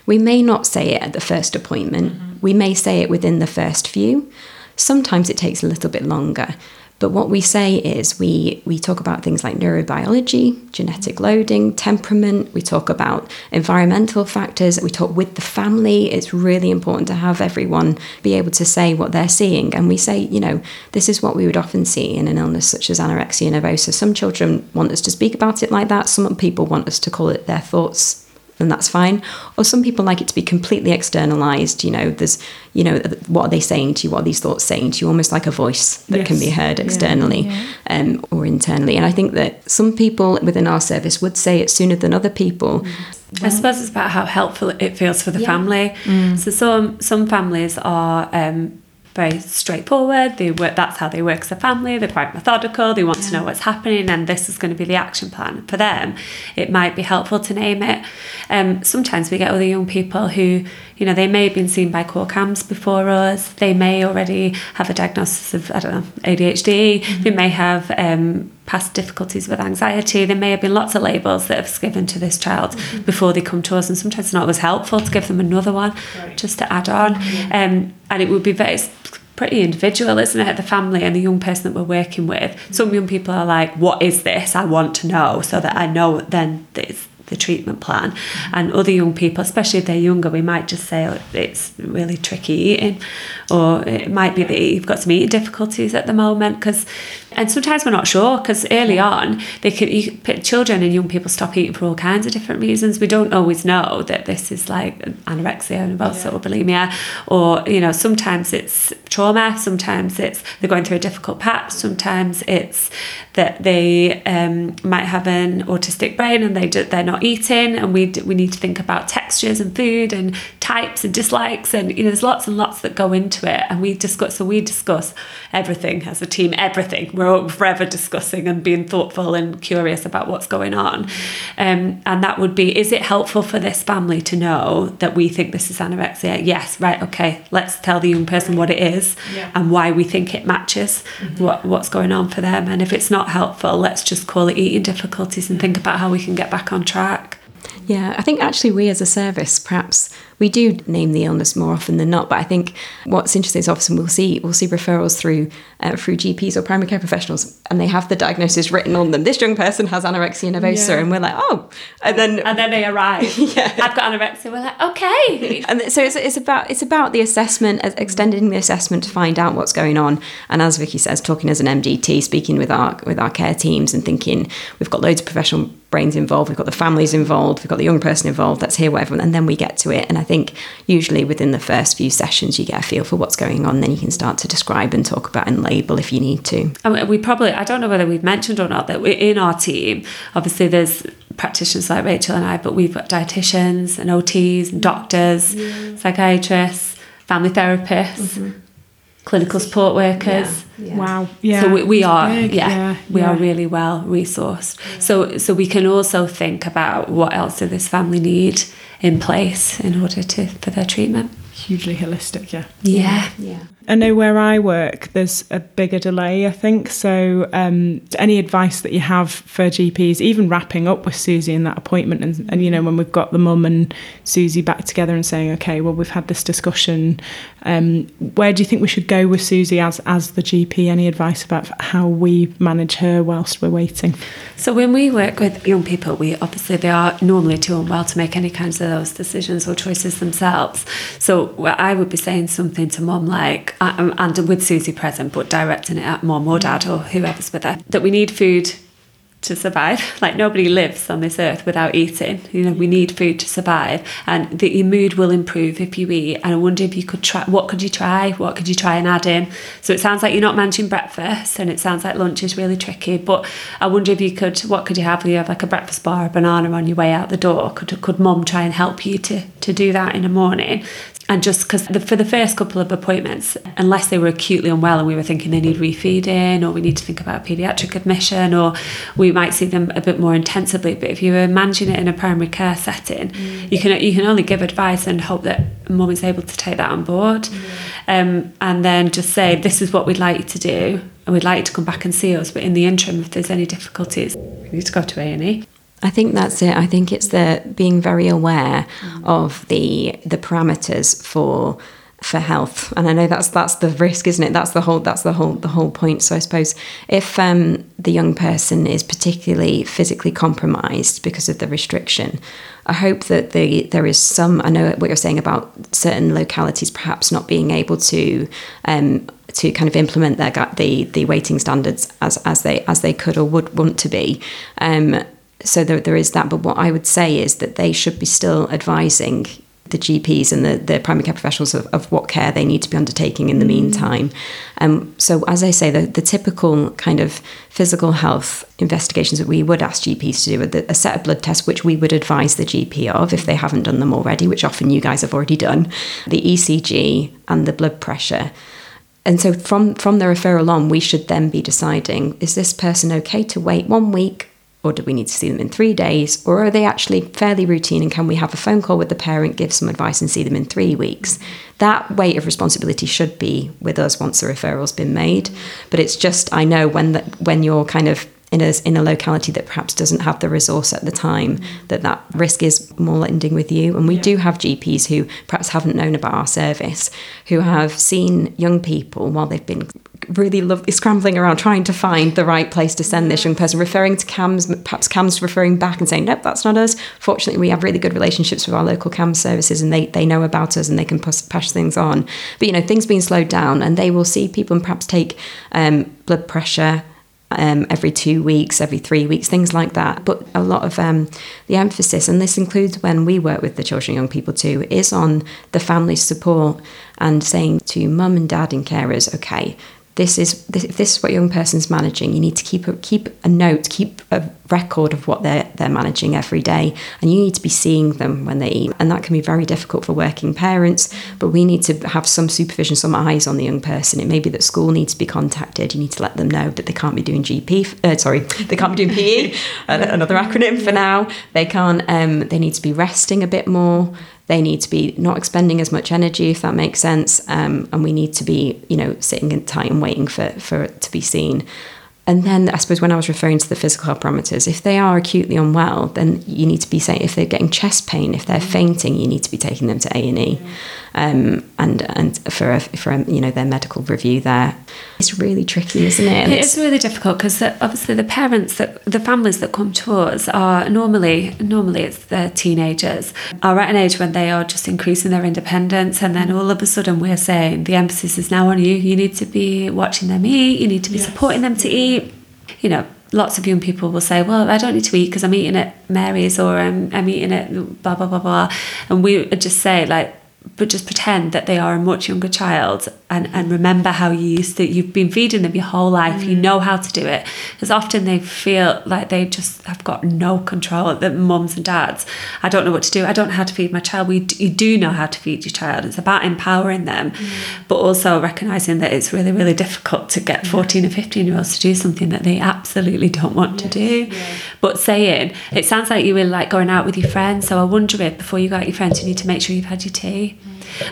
We may not say it at the first appointment. Mm-hmm. We may say it within the first few. Sometimes it takes a little bit longer. But what we say is we, we talk about things like neurobiology, genetic loading, temperament, we talk about environmental factors, we talk with the family. It's really important to have everyone be able to say what they're seeing. And we say, you know, this is what we would often see in an illness such as anorexia nervosa. Some children want us to speak about it like that, some people want us to call it their thoughts then that's fine. Or some people like it to be completely externalized. You know, there's, you know, what are they saying to you? What are these thoughts saying to you? Almost like a voice that yes. can be heard externally yeah, yeah. Um, or internally. And I think that some people within our service would say it sooner than other people. Mm. I suppose it's about how helpful it feels for the yeah. family. Mm. So some some families are um, very straightforward. They work. That's how they work as a family. They're quite methodical. They want to know what's happening, and this is going to be the action plan for them. It might be helpful to name it. Um, sometimes we get other young people who, you know, they may have been seen by core CAMHS before us. They may already have a diagnosis of I don't know ADHD. Mm-hmm. They may have um, past difficulties with anxiety. There may have been lots of labels that have given to this child mm-hmm. before they come to us, and sometimes it's not always helpful to give them another one right. just to add on. Mm-hmm. Um, and it would be very pretty individual, isn't it? The family and the young person that we're working with. Some young people are like, "What is this? I want to know," so that I know then this the treatment plan. And other young people, especially if they're younger, we might just say oh, it's really tricky eating, or it might be that you've got some eating difficulties at the moment. Because, and sometimes we're not sure because early on, they can you, children and young people stop eating for all kinds of different reasons. We don't always know that this is like anorexia and yeah. or bulimia, or you know sometimes it's trauma, sometimes it's they're going through a difficult patch, sometimes it's that they um, might have an autistic brain and they do, they're not eating and we we need to think about textures and food and types and dislikes and you know there's lots and lots that go into it and we discuss so we discuss everything as a team everything we're forever discussing and being thoughtful and curious about what's going on. Um, and that would be is it helpful for this family to know that we think this is anorexia? Yes right okay. Let's tell the young person what it is Yeah. and why we think it matches what, what's going on for them. And if it's not helpful let's just call it eating difficulties and think about how we can get back on track Yeah, I think actually we as a service perhaps we do name the illness more often than not. But I think what's interesting is often we'll see we'll see referrals through uh, through GPs or primary care professionals, and they have the diagnosis written on them. This young person has anorexia nervosa, Yeah. and we're like, oh, and then and then they arrive Yeah. I've got anorexia we're like okay and so it's, it's about it's about the assessment, extending the assessment to find out what's going on. And as Vicky says, talking as an MDT, speaking with our with our care teams, and thinking we've got loads of professional brains involved, we've got the families involved, we've got the young person involved. Let's hear everyone, and then we get to it. And I think usually within the first few sessions, you get a feel for what's going on. Then you can start to describe and talk about and label if you need to. I we probably I don't know whether we've mentioned or not that we're in our team obviously there's practitioners like Rachel and I but we've got dietitians and OTs and doctors psychiatrists family therapists mm-hmm. Clinical support workers Wow. Yeah. so we, we are big, yeah, we are really well resourced so so we can also think about what else do this family need in place in order to for their treatment hugely holistic. Yeah. yeah Yeah. I know where I work, there's a bigger delay, I think. So, um, any advice that you have for GPs, even wrapping up with Susie in that appointment, and, and you know, when we've got the mum and Susie back together and saying, okay, well, we've had this discussion, um, where do you think we should go with Susie as, as the GP? Any advice about how we manage her whilst we're waiting? So when we work with young people, we obviously they are normally too unwell to make any kinds of those decisions or choices themselves. So I would be saying something to mum like, um, and with Susie present, but directing it at mum or dad or whoever's with her, that we need food to survive. Like nobody lives on this earth without eating. You know, we need food to survive, and that your mood will improve if you eat. And I wonder if you could try. What could you try? What could you try and add in? So it sounds like you're not managing breakfast, and it sounds like lunch is really tricky. But I wonder if you could. What could you have? You have like a breakfast bar, a banana on your way out the door. Could could mum try and help you to to do that in the morning? And just because the, for the first couple of appointments, unless they were acutely unwell and we were thinking they need refeeding or we need to think about paediatric admission or we might see them a bit more intensively. But if you were managing it in a primary care setting, you can you can only give advice and hope that mum is able to take that on board. Um, and then just say, this is what we'd like you to do and we'd like you to come back and see us. But in the interim, if there's any difficulties, we need to go to A&E. I think that's it. I think it's the being very aware of the the parameters for for health, and I know that's that's the risk, isn't it? That's the whole that's the whole the whole point. So I suppose if um, the young person is particularly physically compromised because of the restriction, I hope that the there is some. I know what you're saying about certain localities perhaps not being able to. Um, to kind of implement their the the waiting standards as as they as they could or would want to be, um, so there, there is that. But what I would say is that they should be still advising the GPs and the, the primary care professionals of, of what care they need to be undertaking in the meantime. Um, so, as I say, the, the typical kind of physical health investigations that we would ask GPs to do are the, a set of blood tests, which we would advise the GP of if they haven't done them already, which often you guys have already done, the ECG and the blood pressure. And so from from the referral on, we should then be deciding: is this person okay to wait one week, or do we need to see them in three days, or are they actually fairly routine? And can we have a phone call with the parent, give some advice, and see them in three weeks? That weight of responsibility should be with us once the referral's been made. But it's just I know when when you're kind of in a, in a locality that perhaps doesn't have the resource at the time, that that risk is more landing with you. And we do have GPs who perhaps haven't known about our service, who have seen young people while they've been really lovely scrambling around trying to find the right place to send this young person, referring to CAMHS, perhaps CAMHS referring back and saying, nope, that's not us. Fortunately, we have really good relationships with our local CAMHS services and they, they know about us and they can pass, pass things on. But, you know, things being slowed down and they will see people and perhaps take um, blood pressure um, every two weeks, every three weeks, things like that. But a lot of um, the emphasis, and this includes when we work with the children and young people too, is on the family support and saying to mum and dad and carers, okay, this is this, if this is what young person's managing. You need to keep a, keep a note, keep a record of what they're they're managing every day and you need to be seeing them when they eat. And that can be very difficult for working parents but we need to have some supervision some eyes on the young person. It may be that school needs to be contacted. You need to let them know that they can't be doing gp uh, sorry they can't be doing pe another acronym for now. They can't um, they need to be resting a bit more they need to be not expending as much energy if that makes sense um, and we need to be you know sitting tight and waiting for for it to be seen. And then I suppose when I was referring to the physical health parameters, if they are acutely unwell, then you need to be saying if they're getting chest pain, if they're fainting, you need to be taking them to A and E, um, and and for a, for a, you know their medical review there. It's really tricky, isn't it? And it is really difficult because obviously the parents that the families that come to us are normally normally it's the teenagers are at an age when they are just increasing their independence, and then all of a sudden we're saying the emphasis is now on you. You need to be watching them eat. You need to be yes. supporting them to eat. You know, lots of young people will say, "Well, I don't need to eat because I'm eating at Mary's or I'm, I'm eating at blah blah blah blah," and we just say like but just pretend that they are a much younger child and, and remember how you used to you've been feeding them your whole life mm. you know how to do it because often they feel like they just have got no control the mums and dads I don't know what to do I don't know how to feed my child we you do know how to feed your child it's about empowering them mm. but also recognizing that it's really really difficult to get 14 or 15 year olds to do something that they absolutely don't want yes. to do yeah. but saying it sounds like you were like going out with your friends so I wonder if before you go out with your friends you need to make sure you've had your tea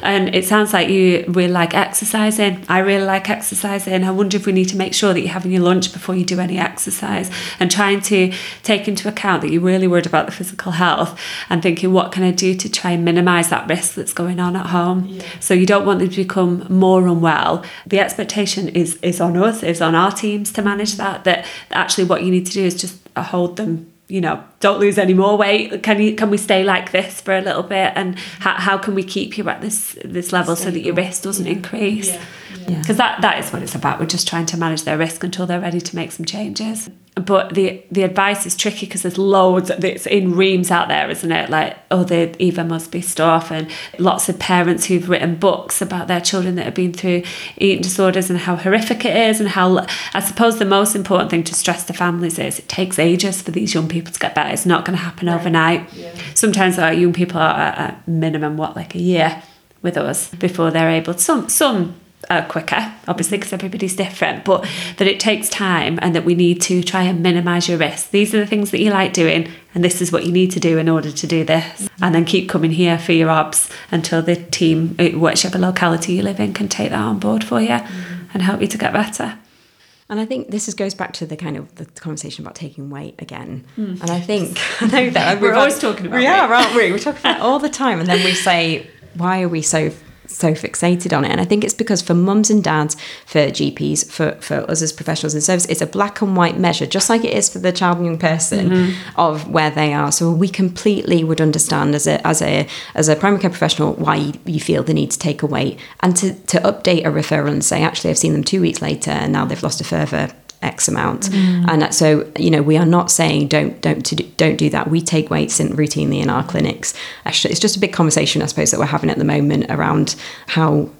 and it sounds like you were like exercising. I really like exercising. I wonder if we need to make sure that you're having your lunch before you do any exercise and trying to take into account that you're really worried about the physical health and thinking, what can I do to try and minimize that risk that's going on at home? Yeah. So you don't want them to become more unwell. The expectation is, is on us, is on our teams to manage that, that actually what you need to do is just hold them you know don't lose any more weight can you can we stay like this for a little bit and how, how can we keep you at this this level Stable. so that your risk doesn't yeah. increase because yeah. yeah. that that is what it's about we're just trying to manage their risk until they're ready to make some changes but the the advice is tricky because there's loads it's in reams out there isn't it like oh the Eva Musby stuff and lots of parents who've written books about their children that have been through eating disorders and how horrific it is and how I suppose the most important thing to stress to families is it takes ages for these young people to get better it's not going to happen right. overnight yeah. sometimes our young people are at minimum what like a year with us before they're able to some some uh, quicker, obviously, because everybody's different, but that it takes time and that we need to try and minimize your risk. These are the things that you like doing, and this is what you need to do in order to do this. And then keep coming here for your obs until the team, uh, whichever locality you live in, can take that on board for you and help you to get better. And I think this is, goes back to the kind of the conversation about taking weight again. Mm. And I think I know that we're always talking about. Yeah, aren't we? We talk about it all the time, and then we say, "Why are we so so fixated on it. And I think it's because for mums and dads, for GPs, for, for us as professionals in service, it's a black and white measure, just like it is for the child and young person mm-hmm. of where they are. So we completely would understand as a as a as a primary care professional why you, you feel the need to take a weight and to, to update a referral and say, actually I've seen them two weeks later and now they've lost a further X amount. Mm. And so, you know, we are not saying don't don't to do, don't do that. We take weights in routinely in our clinics. Actually, it's just a big conversation, I suppose, that we're having at the moment around how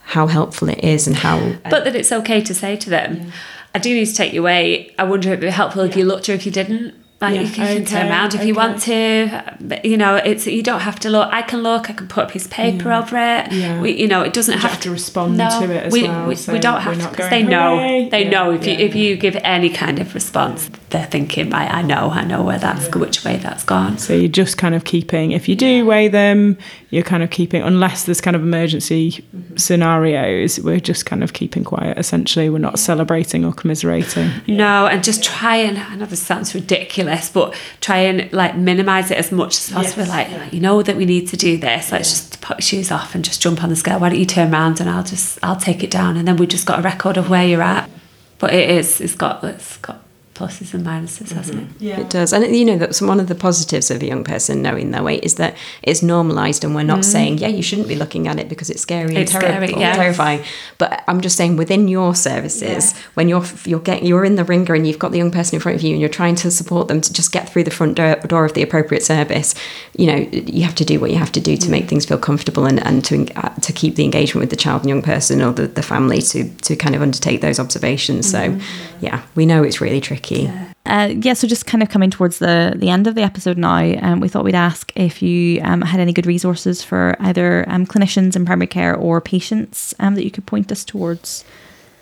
how helpful it is and how. But that it's okay to say to them, yeah. "I do need to take your weight. I wonder if it'd be helpful yeah. if you looked or if you didn't." Like yeah, you can, okay, turn around if okay. you want to. but You know, it's you don't have to look. I can look. I can put a piece of paper yeah. over it. Yeah. We, you know, it doesn't have, have, to respond no, to it as we, well. We, so we don't have to because they know. They know if you if you give any kind of response, they're thinking, right, I know, I know where that's which way that's gone. So you're just kind of keeping. If you do weigh them, you're kind of keeping. Unless there's kind of emergency mm-hmm. scenarios, we're just kind of keeping quiet. Essentially, we're not celebrating or commiserating. No, and just try and. I know this sounds ridiculous, but try and like minimize it as much as possible. Yes. Like, yeah. you know that we need to do this. Let's yeah. just put your shoes off and just jump on the scale. Why don't you turn around and I'll just I'll take it down, and then we just got a record of where you're at. But it is. It's got. It's got pluses and minuses, hasn't mm-hmm. it? Yeah. It does. And you know that's one of the positives of a young person knowing their weight is that it's normalized and we're not mm. saying, yeah, you shouldn't be looking at it because it's scary it's and terrible, scary, yes. terrifying. But I'm just saying within your services, yeah. when you're you're getting you're in the ringer and you've got the young person in front of you and you're trying to support them to just get through the front door, door of the appropriate service, you know, you have to do what you have to do to mm. make things feel comfortable and, and to uh, to keep the engagement with the child and young person or the, the family to to kind of undertake those observations. Mm. So yeah, we know it's really tricky. Yeah. Uh, yeah, so just kind of coming towards the the end of the episode now, um, we thought we'd ask if you um, had any good resources for either um, clinicians in primary care or patients um, that you could point us towards.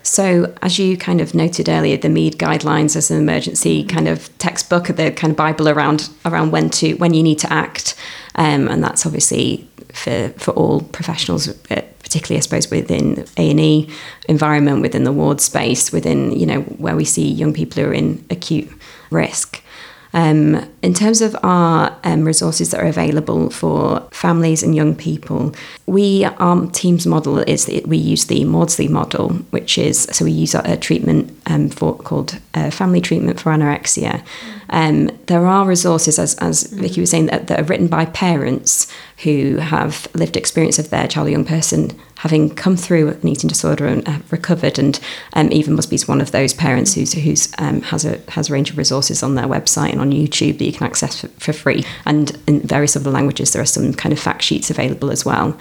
So, as you kind of noted earlier, the MEED guidelines as an emergency kind of textbook, the kind of Bible around around when to when you need to act, um, and that's obviously for for all professionals, uh, particularly I suppose within A and E environment, within the ward space, within you know where we see young people who are in acute risk. Um, in terms of our um, resources that are available for families and young people, we our team's model is that we use the Maudsley model, which is so we use a, treatment um, for called uh, family treatment for anorexia. Um, there are resources, as, as Vicky was saying, that, that, are written by parents who have lived experience of their child or young person having come through an eating disorder and have recovered, and um, Eva Musby one of those parents who's, who's um, has a has a range of resources on their website and on YouTube that you can access for, for free. And in various other languages, there are some kind of fact sheets available as well.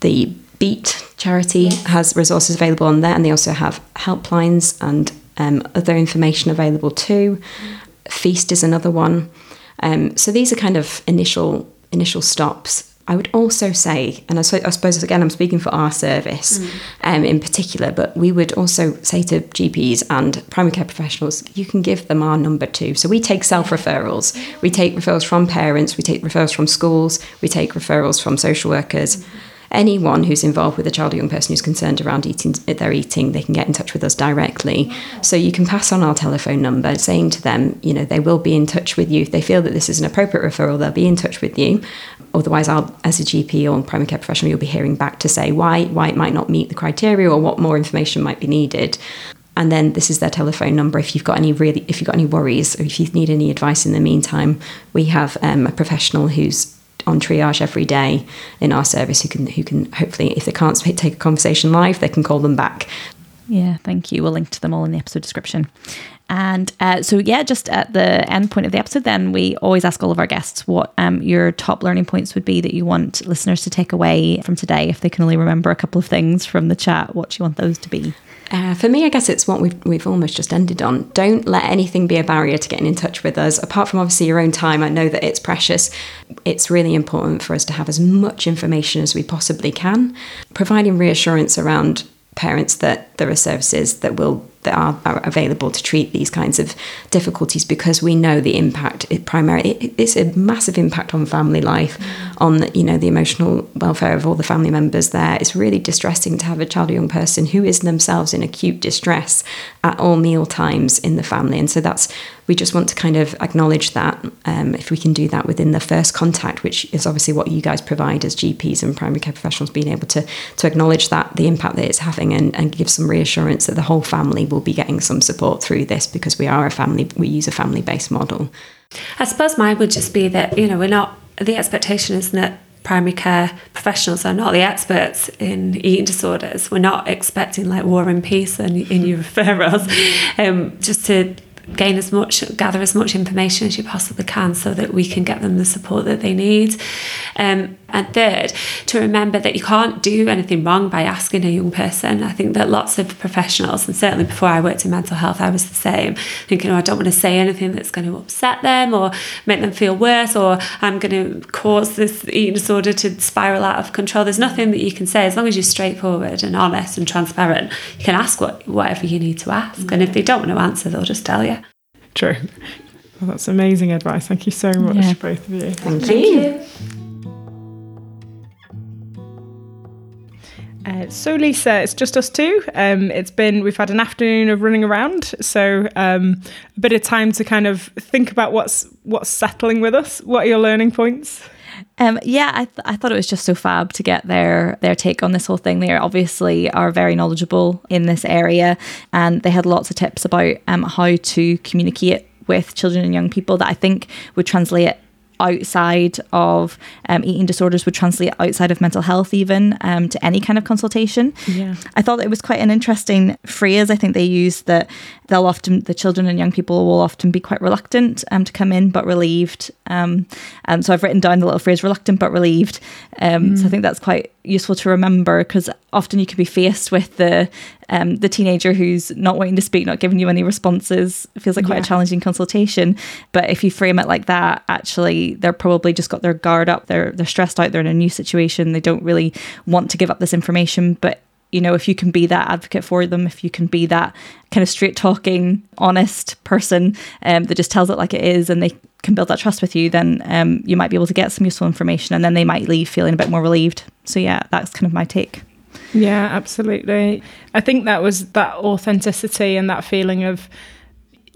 The Beat charity yes. has resources available on there, and they also have helplines and um, other information available too. Feast is another one. Um, so these are kind of initial initial stops. I would also say, and I, I suppose again I'm speaking for our service mm. um, in particular, but we would also say to GPs and primary care professionals, you can give them our number too. So we take self referrals, we take referrals from parents, we take referrals from schools, we take referrals from social workers. Mm-hmm anyone who's involved with a child or young person who's concerned around eating their eating, they can get in touch with us directly. So you can pass on our telephone number, saying to them, you know, they will be in touch with you if they feel that this is an appropriate referral. They'll be in touch with you. Otherwise, I'll, as a GP or primary care professional, you'll be hearing back to say why why it might not meet the criteria or what more information might be needed. And then this is their telephone number if you've got any really if you've got any worries or if you need any advice in the meantime. We have um, a professional who's on triage every day in our service who can who can hopefully if they can't take a conversation live they can call them back. Yeah thank you. We'll link to them all in the episode description and uh, so yeah just at the end point of the episode then we always ask all of our guests what um, your top learning points would be that you want listeners to take away from today if they can only remember a couple of things from the chat what do you want those to be uh, for me, I guess it's what we've, we've almost just ended on. Don't let anything be a barrier to getting in touch with us. Apart from obviously your own time, I know that it's precious. It's really important for us to have as much information as we possibly can, providing reassurance around parents that there are services that will that are, are, available to treat these kinds of difficulties because we know the impact it primarily it, it's a massive impact on family life mm. on you know the emotional welfare of all the family members there it's really distressing to have a child or young person who is themselves in acute distress at all meal times in the family and so that's we just want to kind of acknowledge that um, if we can do that within the first contact which is obviously what you guys provide as GPs and primary care professionals being able to to acknowledge that the impact that it's having and, and give some reassurance that the whole family will be getting some support through this because we are a family, we use a family based model. I suppose mine would just be that, you know, we're not, the expectation is that primary care professionals are not the experts in eating disorders. We're not expecting like war and peace in, in your referrals. Um, just to gain as much, gather as much information as you possibly can so that we can get them the support that they need. Um, and third, to remember that you can't do anything wrong by asking a young person. I think that lots of professionals, and certainly before I worked in mental health, I was the same, thinking, oh, I don't want to say anything that's going to upset them or make them feel worse, or I'm going to cause this eating disorder to spiral out of control. There's nothing that you can say as long as you're straightforward and honest and transparent. You can ask what, whatever you need to ask, and if they don't want to answer, they'll just tell you. True. Well, that's amazing advice. Thank you so much, yeah. both of you. Thank, Thank you. you. Uh, so Lisa, it's just us two. Um, it's been we've had an afternoon of running around, so um, a bit of time to kind of think about what's what's settling with us. What are your learning points? Um, yeah, I, th- I thought it was just so fab to get their their take on this whole thing. They obviously are very knowledgeable in this area, and they had lots of tips about um, how to communicate with children and young people that I think would translate outside of um, eating disorders would translate outside of mental health, even um, to any kind of consultation. Yeah. I thought it was quite an interesting phrase. I think they use that they'll often, the children and young people will often be quite reluctant um, to come in, but relieved. Um, um, so I've written down the little phrase reluctant but relieved. Um, So I think that's quite useful to remember because often you can be faced with the um, the teenager who's not wanting to speak, not giving you any responses. Feels like quite Yeah. a challenging consultation. But if you frame it like that, actually, they're probably just got their guard up. They're they're stressed out. They're in a new situation. They don't really want to give up this information. But you know, if you can be that advocate for them, if you can be that kind of straight talking, honest person um, that just tells it like it is, and they can build that trust with you, then um, you might be able to get some useful information, and then they might leave feeling a bit more relieved. So yeah, that's kind of my take. Yeah, absolutely. I think that was that authenticity and that feeling of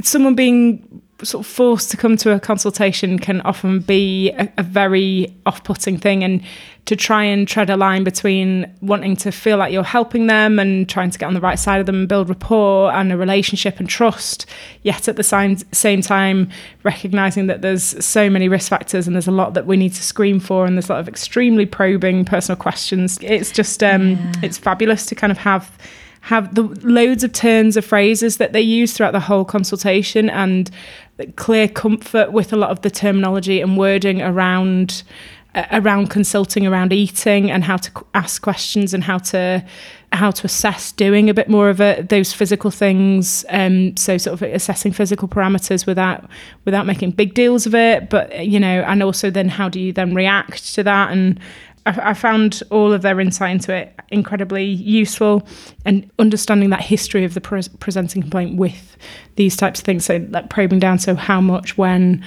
someone being sort of forced to come to a consultation can often be a, a very off-putting thing and to try and tread a line between wanting to feel like you're helping them and trying to get on the right side of them and build rapport and a relationship and trust yet at the same, same time recognizing that there's so many risk factors and there's a lot that we need to screen for and there's a lot of extremely probing personal questions. It's just um it's fabulous to kind of have have the loads of turns of phrases that they use throughout the whole consultation and clear comfort with a lot of the terminology and wording around uh, around consulting around eating and how to ask questions and how to how to assess doing a bit more of a, those physical things um so sort of assessing physical parameters without without making big deals of it. But you know and also then how do you then react to that? And I, found all of their insight into it incredibly useful and understanding that history of the pre- presenting complaint with these types of things. So, like probing down, so how much when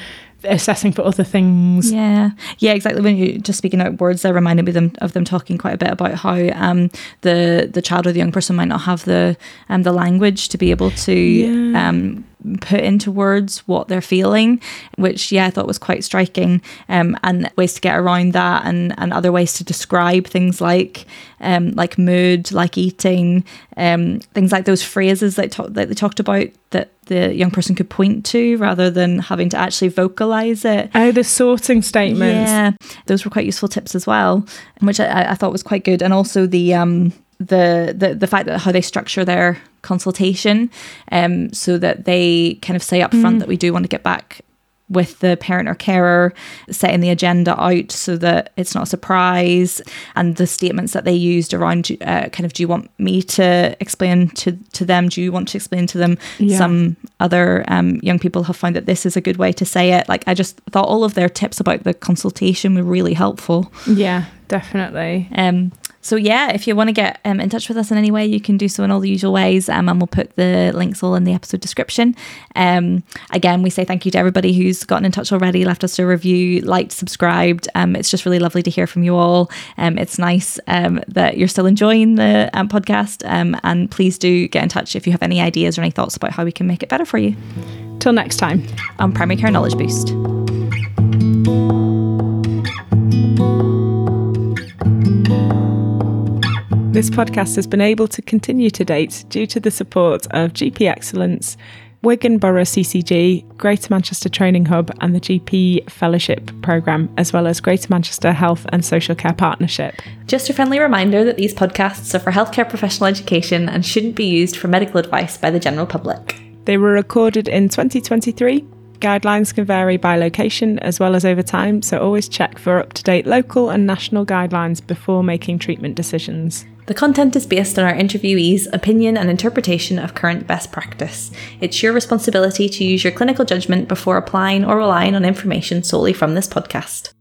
assessing for other things. Yeah, yeah, exactly. When you just speaking out words, that reminded me them of them talking quite a bit about how um, the the child or the young person might not have the um, the language to be able to Yeah. um, put into words what they're feeling, which yeah, I thought was quite striking. Um, and ways to get around that, and and other ways to describe things like um, like mood, like eating, um, things like those phrases that talk, that they talked about that the young person could point to rather than having to actually vocalize it. Oh, the sorting statements. Yeah, those were quite useful tips as well, which I, I thought was quite good. And also the um the the the fact that how they structure their consultation, um, so that they kind of say up front that we do want to get back with the parent or carer, setting the agenda out so that it's not a surprise, and the statements that they used around uh, kind of do you want me to explain to to them? Do you want to explain to them? Yeah. Some other um, young people have found that this is a good way to say it. Like I just thought all of their tips about the consultation were really helpful. Yeah, definitely. Um, so yeah, if you want to get um, in touch with us in any way, you can do so in all the usual ways, um, and we'll put the links all in the episode description. Um, again, we say thank you to everybody who's gotten in touch already, left us a review, liked, subscribed. Um, it's just really lovely to hear from you all. Um, it's nice um, that you're still enjoying the um, podcast, um, and please do get in touch if you have any ideas or any thoughts about how we can make it better for you Till next time. on Primary Care Knowledge Boost. This podcast has been able to continue to date due to the support of GP Excellence, Wigan Borough CCG, Greater Manchester Training Hub, and the GP Fellowship Programme, as well as Greater Manchester Health and Social Care Partnership. Just a friendly reminder that these podcasts are for healthcare professional education and shouldn't be used for medical advice by the general public. They were recorded in 2023. Guidelines can vary by location as well as over time, so always check for up to date local and national guidelines before making treatment decisions. The content is based on our interviewees' opinion and interpretation of current best practice. It's your responsibility to use your clinical judgment before applying or relying on information solely from this podcast.